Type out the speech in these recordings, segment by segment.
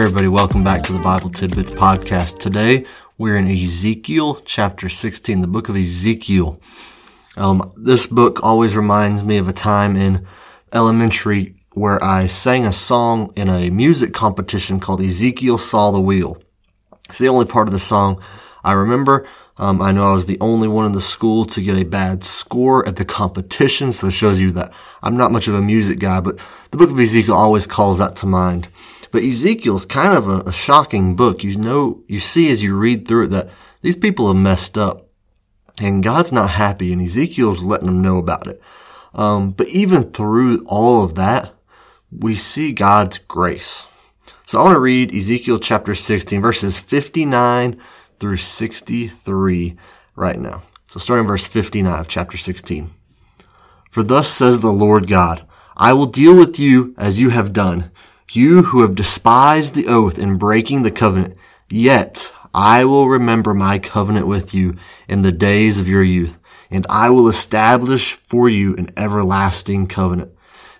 everybody. Welcome back to the Bible Tidbits podcast. Today, we're in Ezekiel chapter 16, the book of Ezekiel. Um, this book always reminds me of a time in elementary where I sang a song in a music competition called Ezekiel Saw the Wheel. It's the only part of the song I remember. Um, I know I was the only one in the school to get a bad score at the competition, so it shows you that I'm not much of a music guy, but the book of Ezekiel always calls that to mind. But Ezekiel's kind of a, a shocking book. You know, you see as you read through it that these people have messed up and God's not happy and Ezekiel's letting them know about it. Um, but even through all of that, we see God's grace. So I want to read Ezekiel chapter 16 verses 59 through 63 right now. So starting verse 59 of chapter 16. For thus says the Lord God, I will deal with you as you have done you who have despised the oath in breaking the covenant, yet I will remember my covenant with you in the days of your youth, and I will establish for you an everlasting covenant.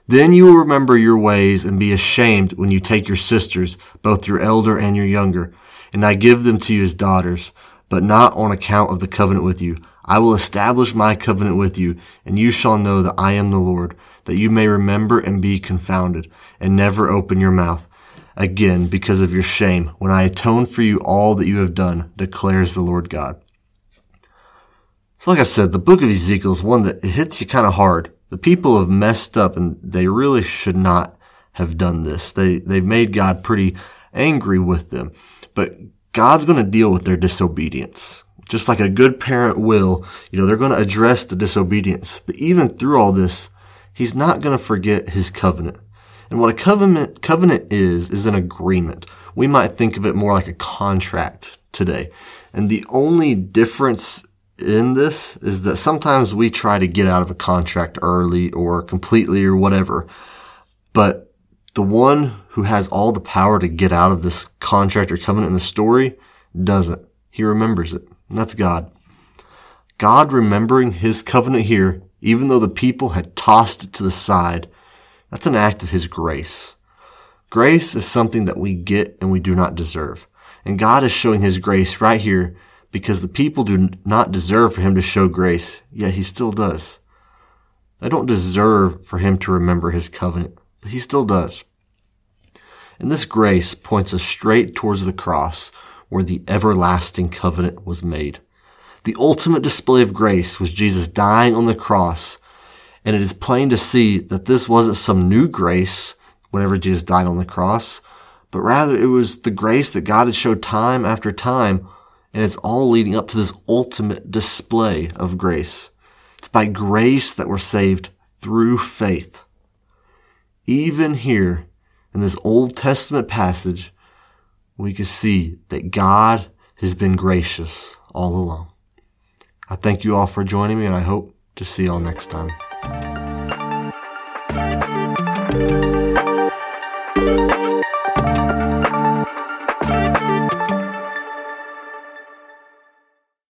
Then you will remember your ways and be ashamed when you take your sisters, both your elder and your younger, and I give them to you as daughters, but not on account of the covenant with you. I will establish my covenant with you, and you shall know that I am the Lord, that you may remember and be confounded, and never open your mouth again because of your shame, when I atone for you all that you have done, declares the Lord God. So like I said, the book of Ezekiel is one that hits you kind of hard. The people have messed up and they really should not have done this. They, they've made God pretty angry with them, but God's going to deal with their disobedience just like a good parent will, you know, they're going to address the disobedience. But even through all this, he's not going to forget his covenant. And what a covenant, covenant is, is an agreement. We might think of it more like a contract today. And the only difference in this is that sometimes we try to get out of a contract early or completely or whatever. But the one who has all the power to get out of this contract or covenant in the story doesn't. He remembers it. And that's God. God remembering his covenant here, even though the people had tossed it to the side, that's an act of his grace. Grace is something that we get and we do not deserve. And God is showing his grace right here because the people do not deserve for him to show grace, yet he still does. They don't deserve for him to remember his covenant, but he still does. And this grace points us straight towards the cross where the everlasting covenant was made. The ultimate display of grace was Jesus dying on the cross, and it is plain to see that this wasn't some new grace whenever Jesus died on the cross, but rather it was the grace that God had showed time after time, and it's all leading up to this ultimate display of grace. It's by grace that we're saved through faith. Even here in this Old Testament passage, we can see that God has been gracious all along. I thank you all for joining me, and I hope to see you all next time.